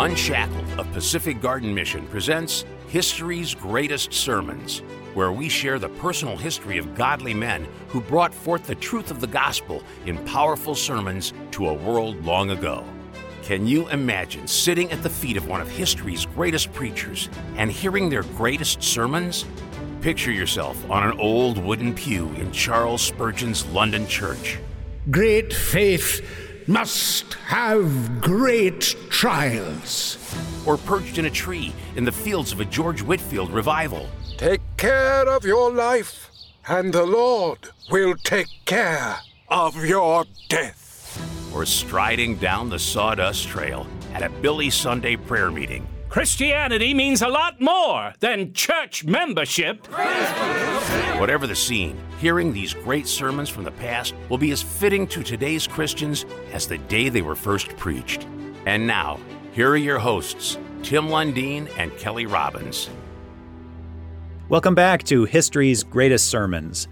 Unshackled of Pacific Garden Mission presents History's Greatest Sermons, where we share the personal history of godly men who brought forth the truth of the gospel in powerful sermons to a world long ago. Can you imagine sitting at the feet of one of history's greatest preachers and hearing their greatest sermons? Picture yourself on an old wooden pew in Charles Spurgeon's London church. Great faith must have great trials. Or perched in a tree in the fields of a George Whitefield revival. Take care of your life, and the Lord will take care of your death. Or striding down the sawdust trail at a Billy Sunday prayer meeting. Christianity means a lot more than church membership. Whatever the scene, hearing these great sermons from the past will be as fitting to today's Christians as the day they were first preached. And now, here are your hosts, Tim Lundeen and Kelly Robbins. Welcome back to History's Greatest Sermons.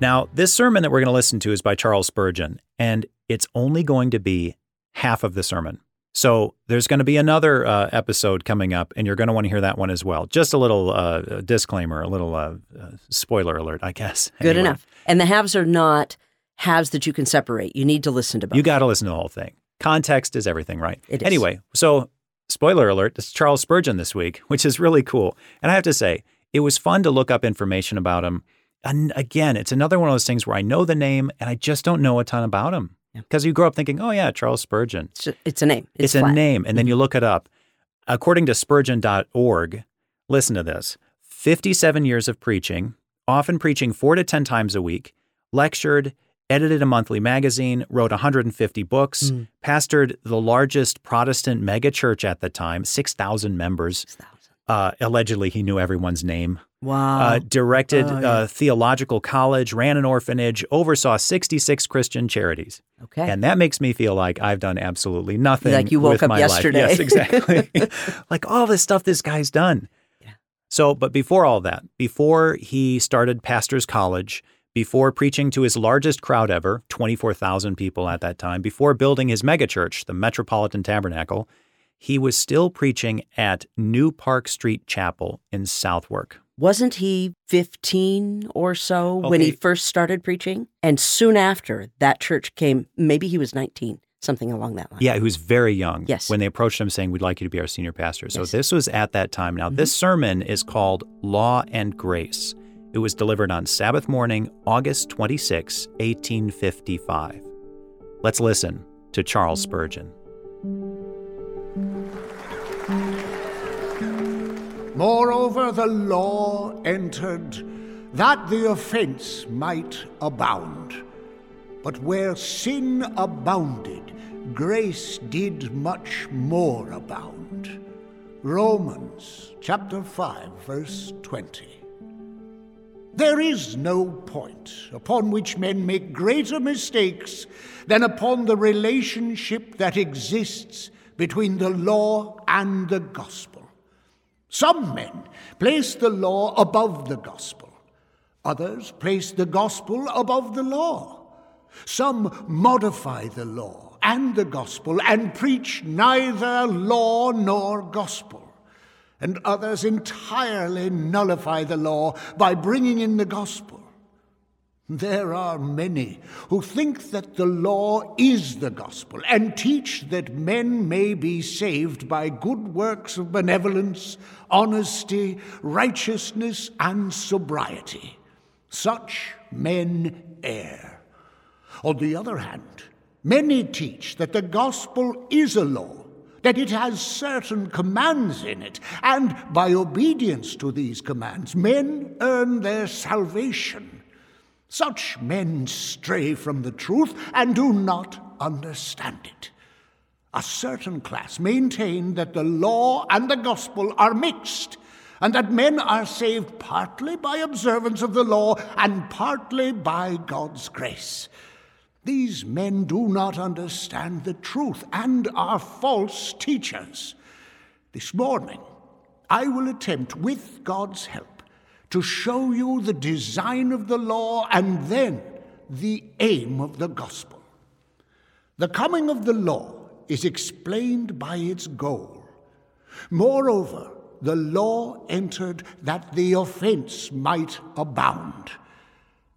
Now, this sermon that we're going to listen to is by Charles Spurgeon, and it's only going to be half of the sermon. So there's going to be another uh, episode coming up, and you're going to want to hear that one as well. Just a little uh, disclaimer, a little uh, uh spoiler alert, I guess. Good anyway. enough. And the halves are not halves that you can separate. You need to listen to both. You got to listen to the whole thing. Context is everything, right? It is. Anyway, so spoiler alert, it's Charles Spurgeon this week, which is really cool. And I have to say, it was fun to look up information about him. And again, it's another one of those things where I know the name and I just don't know a ton about him. Because you grow up thinking, oh, yeah, Charles Spurgeon. It's, it's a name. It's, it's a name. And then you look it up. According to Spurgeon.org, listen to this 57 years of preaching, often preaching four to 10 times a week, lectured, edited a monthly magazine, wrote 150 books, mm. pastored the largest Protestant megachurch at the time, 6,000 members. 6, uh, allegedly, he knew everyone's name. Wow. Uh, directed oh, yeah. uh, theological college, ran an orphanage, oversaw 66 Christian charities. Okay. And that makes me feel like I've done absolutely nothing. Like you woke up yesterday. Life. Yes, exactly. like all this stuff this guy's done. Yeah. So, but before all that, before he started Pastor's College, before preaching to his largest crowd ever, 24,000 people at that time, before building his megachurch, the Metropolitan Tabernacle, he was still preaching at New Park Street Chapel in Southwark, wasn't he 15 or so okay. when he first started preaching? And soon after, that church came, maybe he was 19, something along that line. Yeah, he was very young. Yes. When they approached him saying, We'd like you to be our senior pastor. So yes. this was at that time. Now, mm-hmm. this sermon is called Law and Grace. It was delivered on Sabbath morning, August 26, 1855. Let's listen to Charles Spurgeon. Moreover, the law entered that the offense might abound. But where sin abounded, grace did much more abound. Romans chapter 5, verse 20. There is no point upon which men make greater mistakes than upon the relationship that exists between the law and the gospel. Some men place the law above the gospel, others place the gospel above the law. Some modify the law and the gospel and preach neither law nor gospel. And others entirely nullify the law by bringing in the gospel. There are many who think that the law is the gospel and teach that men may be saved by good works of benevolence, honesty, righteousness, and sobriety. Such men err. On the other hand, many teach that the gospel is a law, that it has certain commands in it, and by obedience to these commands, men earn their salvation. Such men stray from the truth and do not understand it. A certain class maintain that the law and the gospel are mixed, and that men are saved partly by observance of the law and partly by God's grace. These men do not understand the truth and are false teachers. This morning, I will attempt, with God's help, to show you the design of the law and then the aim of the gospel. The coming of the law is explained by its goal Moreover, the law entered that the offense might abound.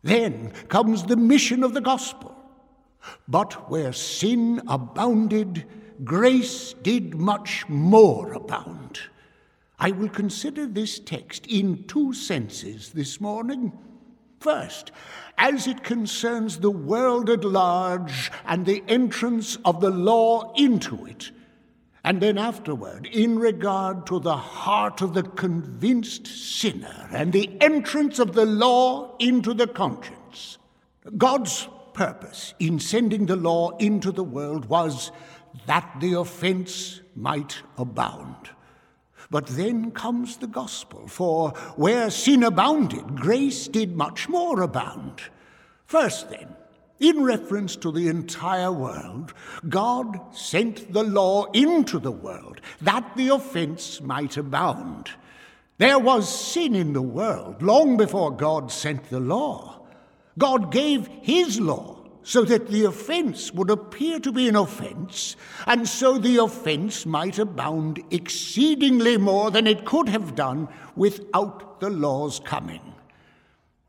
Then comes the mission of the gospel. But where sin abounded, grace did much more abound. I will consider this text in two senses this morning. First, as it concerns the world at large and the entrance of the law into it, and then afterward, in regard to the heart of the convinced sinner and the entrance of the law into the conscience. God's purpose in sending the law into the world was that the offense might abound. But then comes the gospel, for where sin abounded, grace did much more abound. First, then, in reference to the entire world, God sent the law into the world that the offense might abound. There was sin in the world long before God sent the law. God gave his law so that the offense would appear to be an offense, and so the offense might abound exceedingly more than it could have done without the law's coming.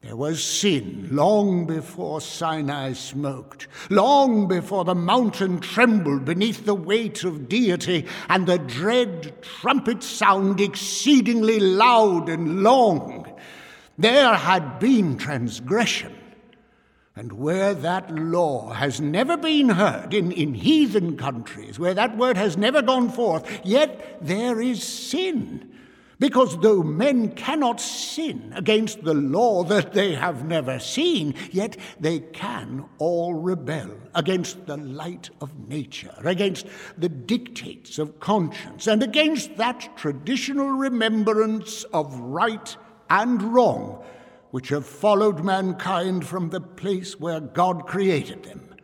There was sin long before Sinai smoked, long before the mountain trembled beneath the weight of deity, and the dread trumpet sound exceedingly loud and long. There had been transgression and where that law has never been heard in, in heathen countries, where that word has never gone forth, yet there is sin. Because though men cannot sin against the law that they have never seen, yet they can all rebel against the light of nature, against the dictates of conscience, and against that traditional remembrance of right and wrong which have followed mankind from the place where God created them.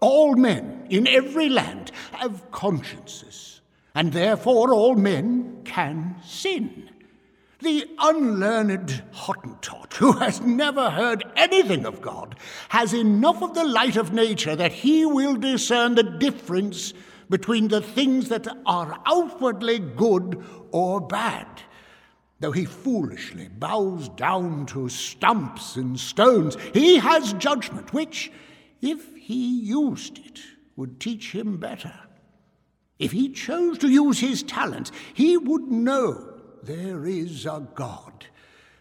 All men in every land have consciences, and therefore all men can sin. The unlearned Hottentot, who has never heard anything of God, has enough of the light of nature that he will discern the difference between the things that are outwardly good or bad Though he foolishly bows down to stumps and stones, he has judgment which, if he used it, would teach him better. If he chose to use his talents, he would know there is a God.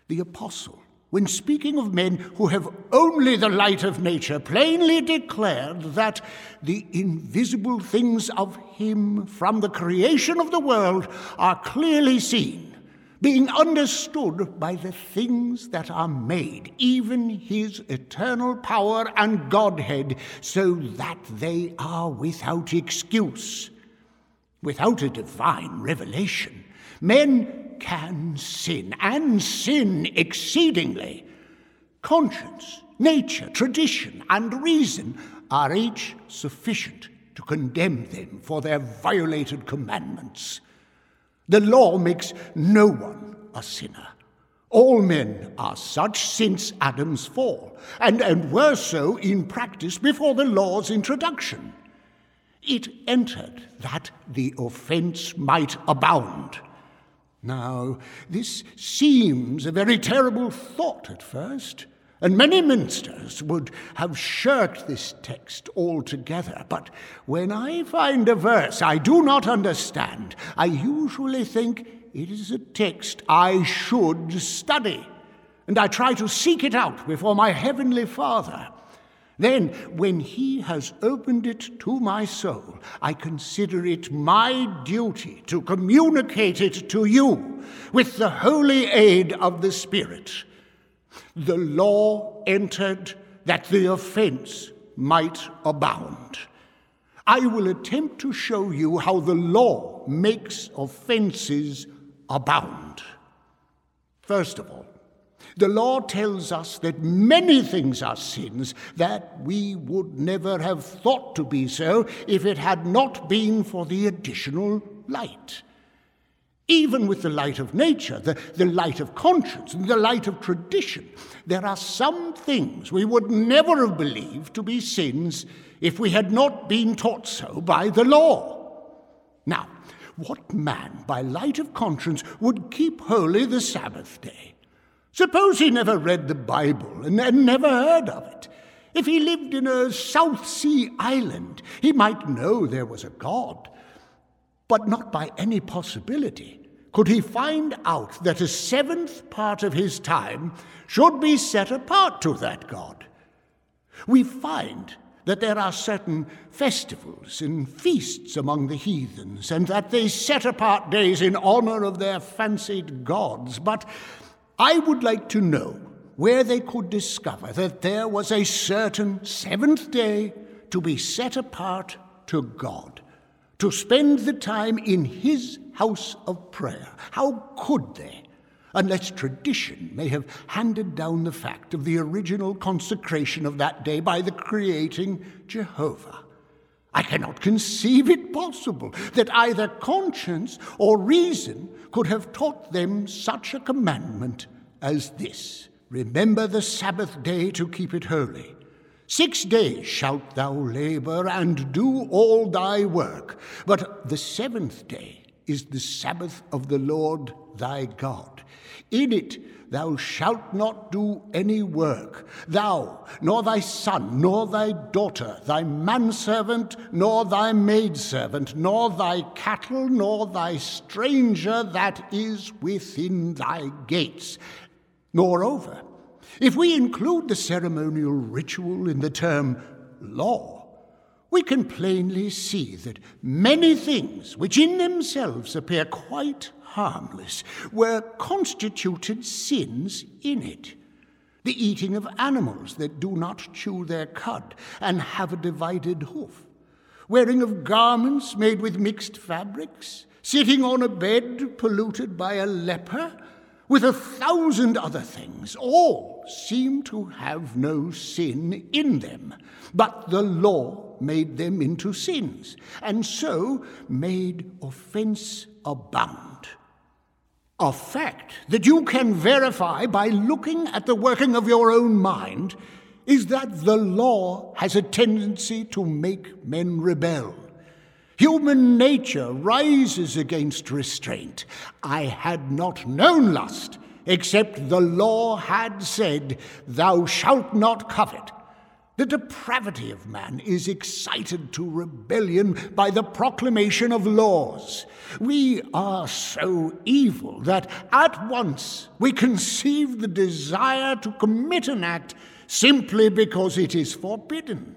The apostle, when speaking of men who have only the light of nature, plainly declared that the invisible things of him from the creation of the world are clearly seen being understood by the things that are made, even his eternal power and Godhead, so that they are without excuse. Without a divine revelation, men can sin, and sin exceedingly. Conscience, nature, tradition, and reason are each sufficient to condemn them for their violated commandments. The law makes no one a sinner. All men are such since Adam's fall, and, and were so in practice before the law's introduction. It entered that the offense might abound. Now, this seems a very terrible thought at first. And many ministers would have shirked this text altogether. But when I find a verse I do not understand, I usually think it is a text I should study. And I try to seek it out before my Heavenly Father. Then, when He has opened it to my soul, I consider it my duty to communicate it to you with the holy aid of the Spirit the law entered that the offense might abound. I will attempt to show you how the law makes offenses abound. First of all, the law tells us that many things are sins that we would never have thought to be so if it had not been for the additional light. Even with the light of nature, the, the light of conscience, and the light of tradition, there are some things we would never have believed to be sins if we had not been taught so by the law. Now, What man, by light of conscience, would keep holy the Sabbath day? Suppose he never read the Bible and, and never heard of it. If he lived in a South Sea island, he might know there was a God. But not by any possibility could he find out that a seventh part of his time should be set apart to that God. We find that there are certain festivals and feasts among the heathens, and that they set apart days in honor of their fancied gods. But I would like to know where they could discover that there was a certain seventh day to be set apart to God, to spend the time in His house of prayer. How could they? Unless tradition may have handed down the fact of the original consecration of that day by the creating Jehovah. I cannot conceive it possible that either conscience or reason could have taught them such a commandment as this. Remember the Sabbath day to keep it holy. Six days shalt thou labor and do all thy work, but the seventh day is the Sabbath of the Lord thy God. In it thou shalt not do any work, thou, nor thy son, nor thy daughter, thy manservant, nor thy maidservant, nor thy cattle, nor thy stranger that is within thy gates Moreover, if we include the ceremonial ritual in the term law, we can plainly see that many things which in themselves appear quite harmless were constituted sins in it. The eating of animals that do not chew their cud and have a divided hoof, wearing of garments made with mixed fabrics, sitting on a bed polluted by a leper, with a thousand other things, all seem to have no sin in them. But the law made them into sins, and so made offense abound. A fact that you can verify by looking at the working of your own mind is that the law has a tendency to make men rebel. Human nature rises against restraint. I had not known lust, except the law had said, Thou shalt not covet. The depravity of man is excited to rebellion by the proclamation of laws. We are so evil that at once we conceive the desire to commit an act simply because it is forbidden.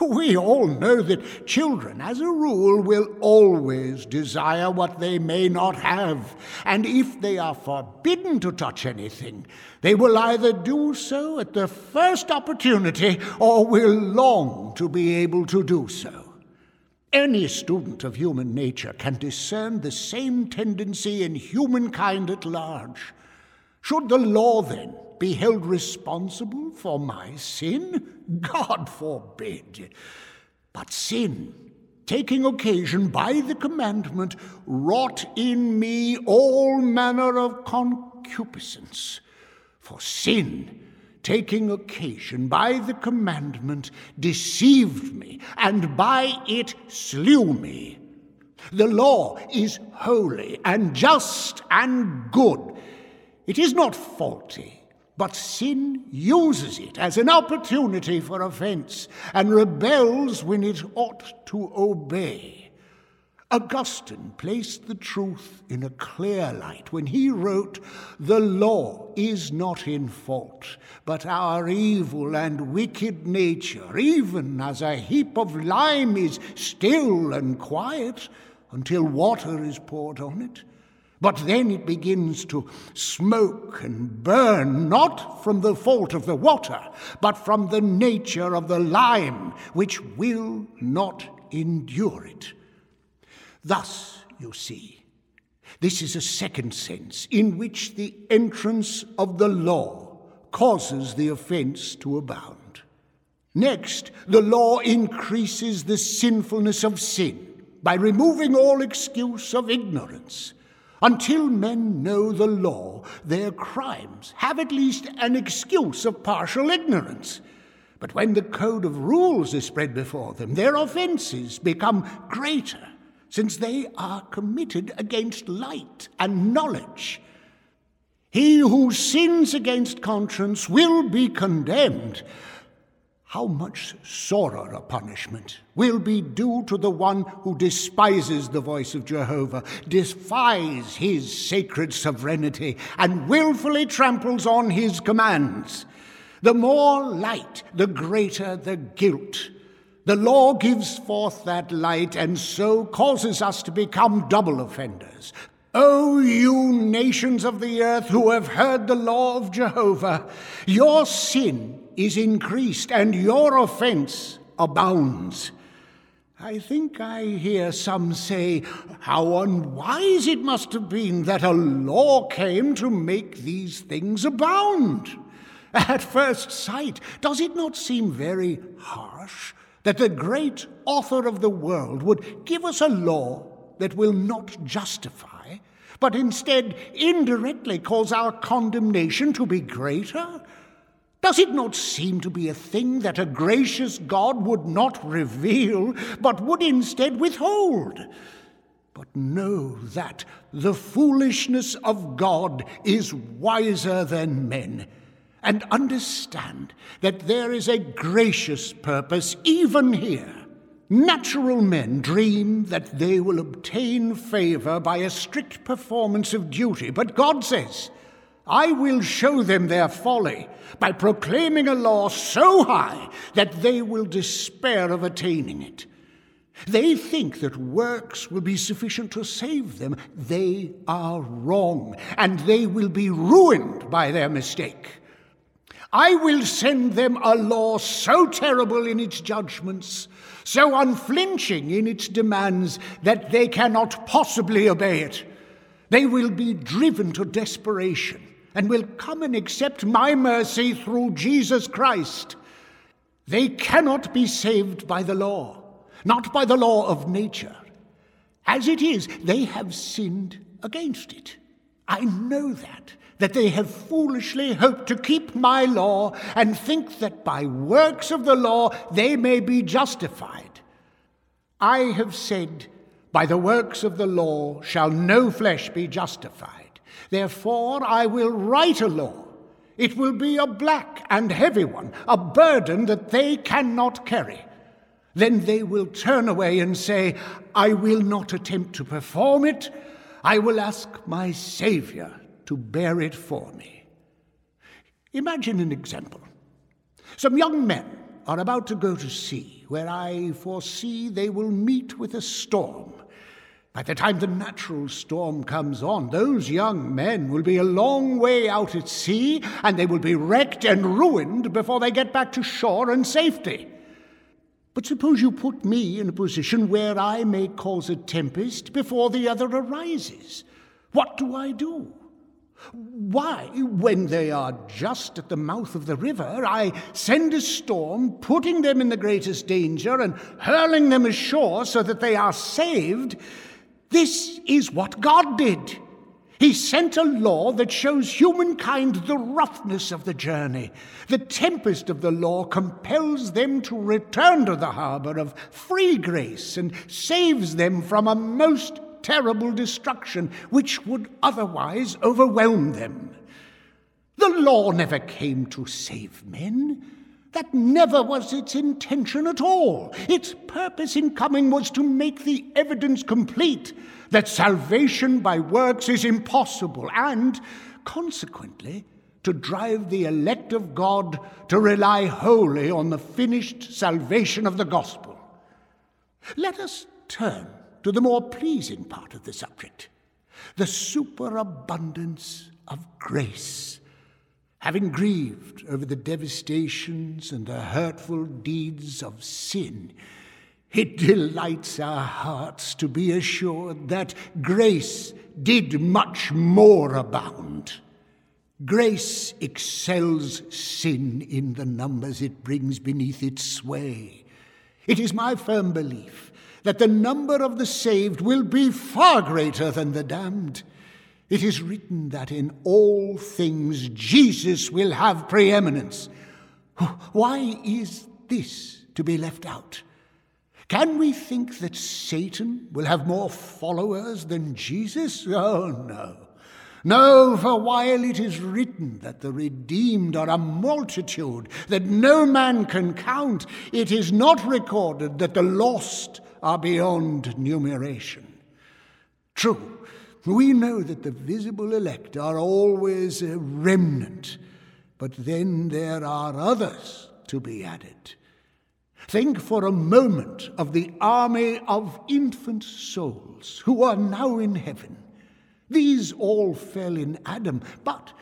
We all know that children, as a rule, will always desire what they may not have, and if they are forbidden to touch anything, they will either do so at the first opportunity or will long to be able to do so. Any student of human nature can discern the same tendency in humankind at large. Should the law, then, be held responsible for my sin? God forbid. But sin, taking occasion by the commandment, wrought in me all manner of concupiscence. For sin, taking occasion by the commandment, deceived me, and by it slew me. The law is holy and just and good. It is not faulty but sin uses it as an opportunity for offense and rebels when it ought to obey. Augustine placed the truth in a clear light when he wrote, The law is not in fault, but our evil and wicked nature, even as a heap of lime is still and quiet until water is poured on it. But then it begins to smoke and burn, not from the fault of the water, but from the nature of the lime, which will not endure it. Thus, you see, this is a second sense in which the entrance of the law causes the offense to abound. Next, the law increases the sinfulness of sin by removing all excuse of ignorance until men know the law, their crimes have at least an excuse of partial ignorance. But when the code of rules is spread before them, their offenses become greater, since they are committed against light and knowledge. He who sins against conscience will be condemned. How much sorer a punishment will be due to the one who despises the voice of Jehovah, defies his sacred sovereignty, and wilfully tramples on his commands. The more light, the greater the guilt. The law gives forth that light and so causes us to become double offenders. O you nations of the earth who have heard the law of Jehovah, your sin is increased and your offense abounds. I think I hear some say, How unwise it must have been that a law came to make these things abound. At first sight, does it not seem very harsh that the great author of the world would give us a law that will not justify, but instead indirectly cause our condemnation to be greater? Does it not seem to be a thing that a gracious God would not reveal, but would instead withhold? But know that the foolishness of God is wiser than men and understand that there is a gracious purpose even here. Natural men dream that they will obtain favor by a strict performance of duty, but God says, I will show them their folly by proclaiming a law so high that they will despair of attaining it. They think that works will be sufficient to save them. They are wrong, and they will be ruined by their mistake. I will send them a law so terrible in its judgments, so unflinching in its demands, that they cannot possibly obey it. They will be driven to desperation and will come and accept my mercy through Jesus Christ. They cannot be saved by the law, not by the law of nature. As it is, they have sinned against it. I know that that they have foolishly hoped to keep my law and think that by works of the law they may be justified. I have said, By the works of the law shall no flesh be justified. Therefore I will write a law. It will be a black and heavy one, a burden that they cannot carry. Then they will turn away and say, I will not attempt to perform it. I will ask my Saviour to bear it for me. Imagine an example. Some young men are about to go to sea, where I foresee they will meet with a storm. By the time the natural storm comes on, those young men will be a long way out at sea, and they will be wrecked and ruined before they get back to shore and safety. But suppose you put me in a position where I may cause a tempest before the other arises. What do I do? Why, when they are just at the mouth of the river, I send a storm, putting them in the greatest danger and hurling them ashore so that they are saved. This is what God did. He sent a law that shows humankind the roughness of the journey. The tempest of the law compels them to return to the harbor of free grace and saves them from a most terrible destruction which would otherwise overwhelm them. The law never came to save men. That never was its intention at all. Its purpose in coming was to make the evidence complete that salvation by works is impossible, and, consequently, to drive the elect of God to rely wholly on the finished salvation of the gospel. Let us turn to the more pleasing part of the subject the superabundance of grace. Having grieved over the devastations and the hurtful deeds of sin, it delights our hearts to be assured that grace did much more abound. Grace excels sin in the numbers it brings beneath its sway. It is my firm belief that the number of the saved will be far greater than the damned. It is written that in all things Jesus will have preeminence. Why is this to be left out? Can we think that Satan will have more followers than Jesus? Oh, no. No, for while it is written that the redeemed are a multitude that no man can count, it is not recorded that the lost are beyond numeration. True, we know that the visible elect are always a remnant, but then there are others to be added. Think for a moment of the army of infant souls who are now in heaven. These all fell in Adam, but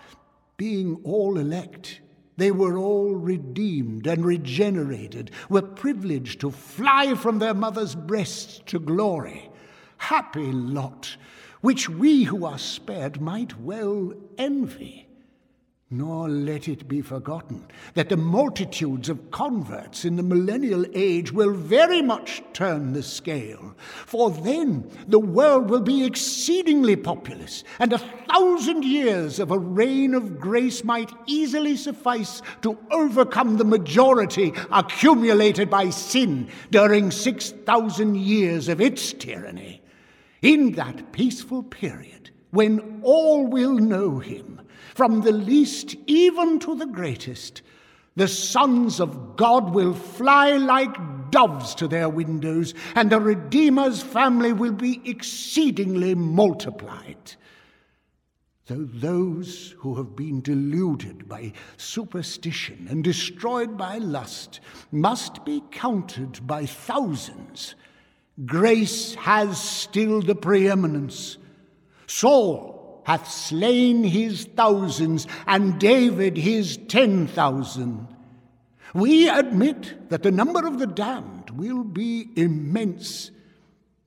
being all elect, they were all redeemed and regenerated, were privileged to fly from their mother's breasts to glory. Happy lot, which we who are spared might well envy. Nor let it be forgotten that the multitudes of converts in the millennial age will very much turn the scale, for then the world will be exceedingly populous, and a thousand years of a reign of grace might easily suffice to overcome the majority accumulated by sin during six thousand years of its tyranny. In that peaceful period, when all will know him, from the least even to the greatest. The sons of God will fly like doves to their windows, and the Redeemer's family will be exceedingly multiplied. Though those who have been deluded by superstition and destroyed by lust must be counted by thousands, grace has still the preeminence. Saul hath slain his thousands, and David his ten thousand. We admit that the number of the damned will be immense,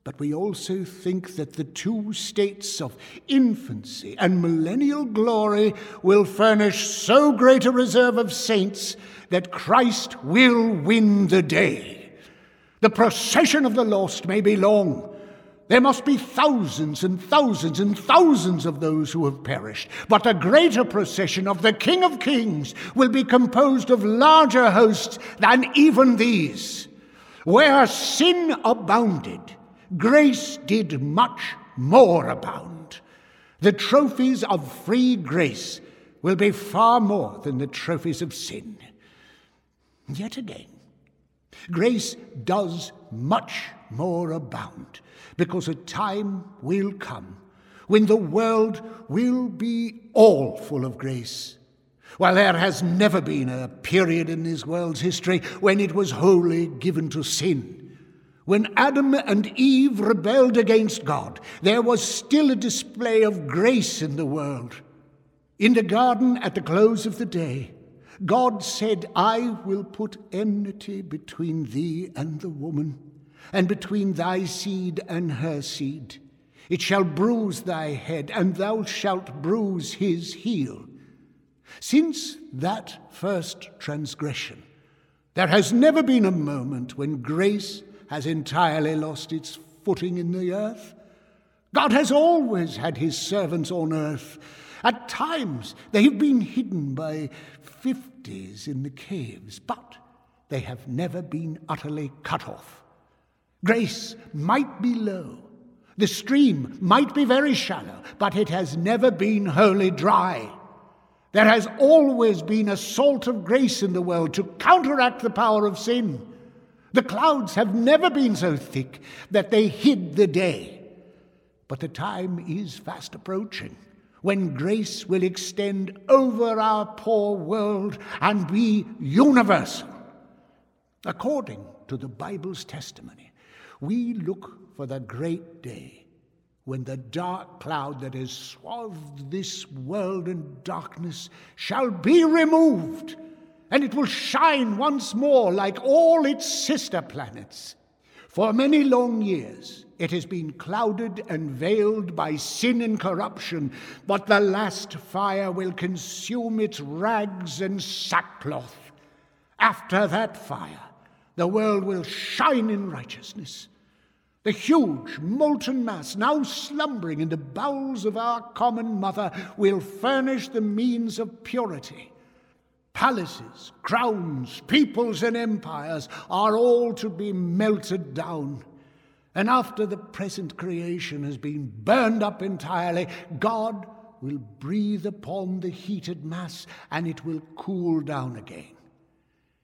but we also think that the two states of infancy and millennial glory will furnish so great a reserve of saints that Christ will win the day. The procession of the lost may be long, there must be thousands and thousands and thousands of those who have perished. But a greater procession of the King of Kings will be composed of larger hosts than even these. Where sin abounded, grace did much more abound. The trophies of free grace will be far more than the trophies of sin. Yet again, grace does much more abound because a time will come when the world will be all full of grace. While there has never been a period in this world's history when it was wholly given to sin. When Adam and Eve rebelled against God, there was still a display of grace in the world. In the garden at the close of the day, God said, I will put enmity between thee and the woman and between thy seed and her seed. It shall bruise thy head, and thou shalt bruise his heel. Since that first transgression, there has never been a moment when grace has entirely lost its footing in the earth. God has always had his servants on earth. At times they have been hidden by fifties in the caves, but they have never been utterly cut off. Grace might be low, the stream might be very shallow, but it has never been wholly dry. There has always been a salt of grace in the world to counteract the power of sin. The clouds have never been so thick that they hid the day. But the time is fast approaching when grace will extend over our poor world and be universal. According to the Bible's testimony, we look for the great day when the dark cloud that has swathed this world in darkness shall be removed, and it will shine once more like all its sister planets. For many long years, it has been clouded and veiled by sin and corruption, but the last fire will consume its rags and sackcloth. After that fire, the world will shine in righteousness. The huge molten mass now slumbering in the bowels of our common mother will furnish the means of purity. Palaces, crowns, peoples, and empires are all to be melted down. And after the present creation has been burned up entirely, God will breathe upon the heated mass and it will cool down again.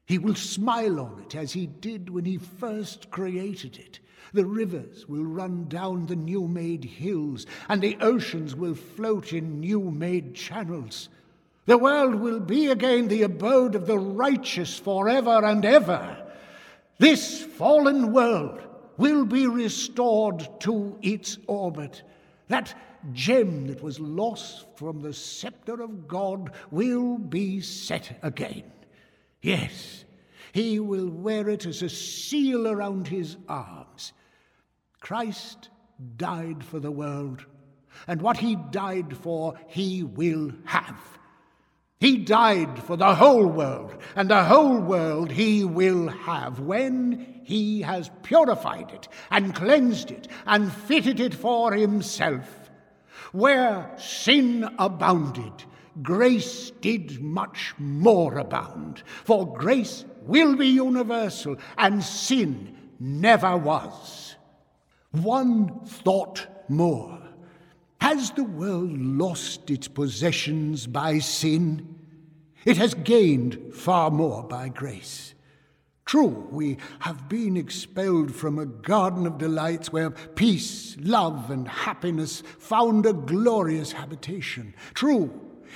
He will smile on it as he did when he first created it. The rivers will run down the new made hills, and the oceans will float in new made channels. The world will be again the abode of the righteous forever and ever. This fallen world will be restored to its orbit. That gem that was lost from the scepter of God will be set again. Yes, he will wear it as a seal around his arms. Christ died for the world, and what he died for, he will have. He died for the whole world, and the whole world he will have when he has purified it and cleansed it and fitted it for himself. Where sin abounded, grace did much more abound. For grace will be universal, and sin never was. One thought more. Has the world lost its possessions by sin? It has gained far more by grace. True, we have been expelled from a garden of delights where peace, love, and happiness found a glorious habitation. True,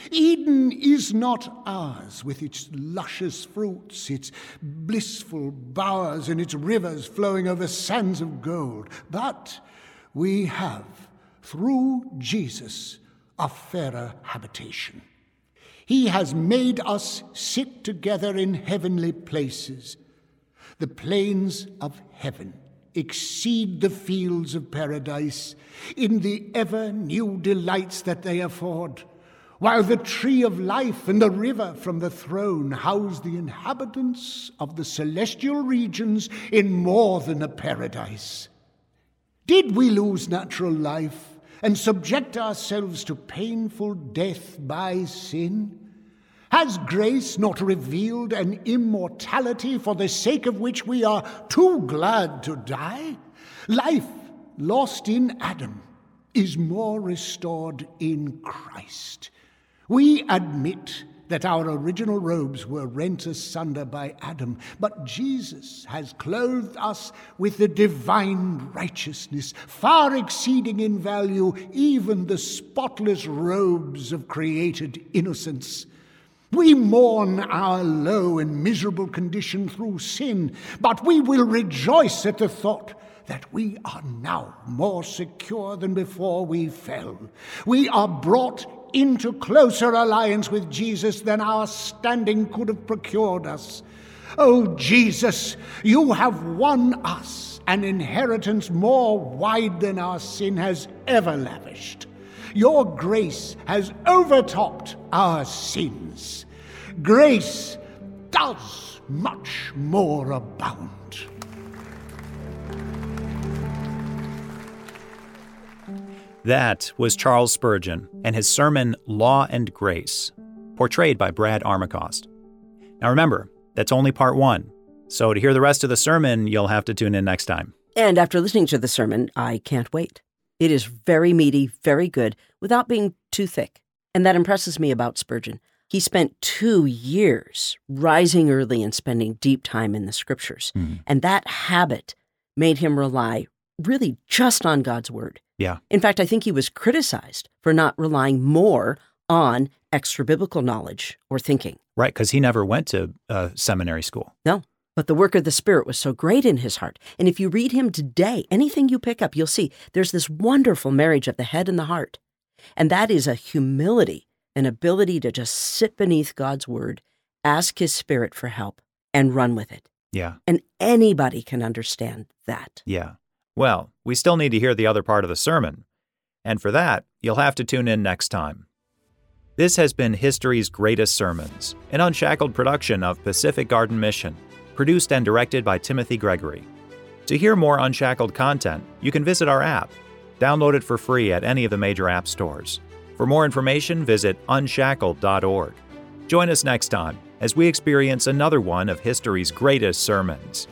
Eden is not ours, with its luscious fruits, its blissful bowers, and its rivers flowing over sands of gold. But we have, through Jesus, a fairer habitation. He has made us sit together in heavenly places. The plains of heaven exceed the fields of paradise in the ever new delights that they afford while the tree of life and the river from the throne house the inhabitants of the celestial regions in more than a paradise. Did we lose natural life and subject ourselves to painful death by sin? Has grace not revealed an immortality for the sake of which we are too glad to die? Life lost in Adam is more restored in Christ. We admit that our original robes were rent asunder by Adam, but Jesus has clothed us with the divine righteousness, far exceeding in value even the spotless robes of created innocence. We mourn our low and miserable condition through sin, but we will rejoice at the thought that we are now more secure than before we fell. We are brought into closer alliance with Jesus than our standing could have procured us. Oh, Jesus, you have won us an inheritance more wide than our sin has ever lavished. Your grace has overtopped our sins. Grace does much more abound. That was Charles Spurgeon and his sermon Law and Grace, portrayed by Brad Armacost. Now remember, that's only part one. So to hear the rest of the sermon, you'll have to tune in next time. And after listening to the sermon, I can't wait. It is very meaty, very good, without being too thick. And that impresses me about Spurgeon. He spent two years rising early and spending deep time in the scriptures. Mm-hmm. And that habit made him rely really just on God's word. Yeah. In fact, I think he was criticized for not relying more on extra biblical knowledge or thinking. Right, because he never went to uh, seminary school. No. But the work of the Spirit was so great in his heart. And if you read him today, anything you pick up, you'll see there's this wonderful marriage of the head and the heart. And that is a humility, an ability to just sit beneath God's word, ask his Spirit for help, and run with it. Yeah. And anybody can understand that. Yeah. Well, we still need to hear the other part of the sermon. And for that, you'll have to tune in next time. This has been History's Greatest Sermons, an unshackled production of Pacific Garden Mission, produced and directed by Timothy Gregory. To hear more unshackled content, you can visit our app. Download it for free at any of the major app stores. For more information, visit unshackled.org. Join us next time as we experience another one of history's greatest sermons.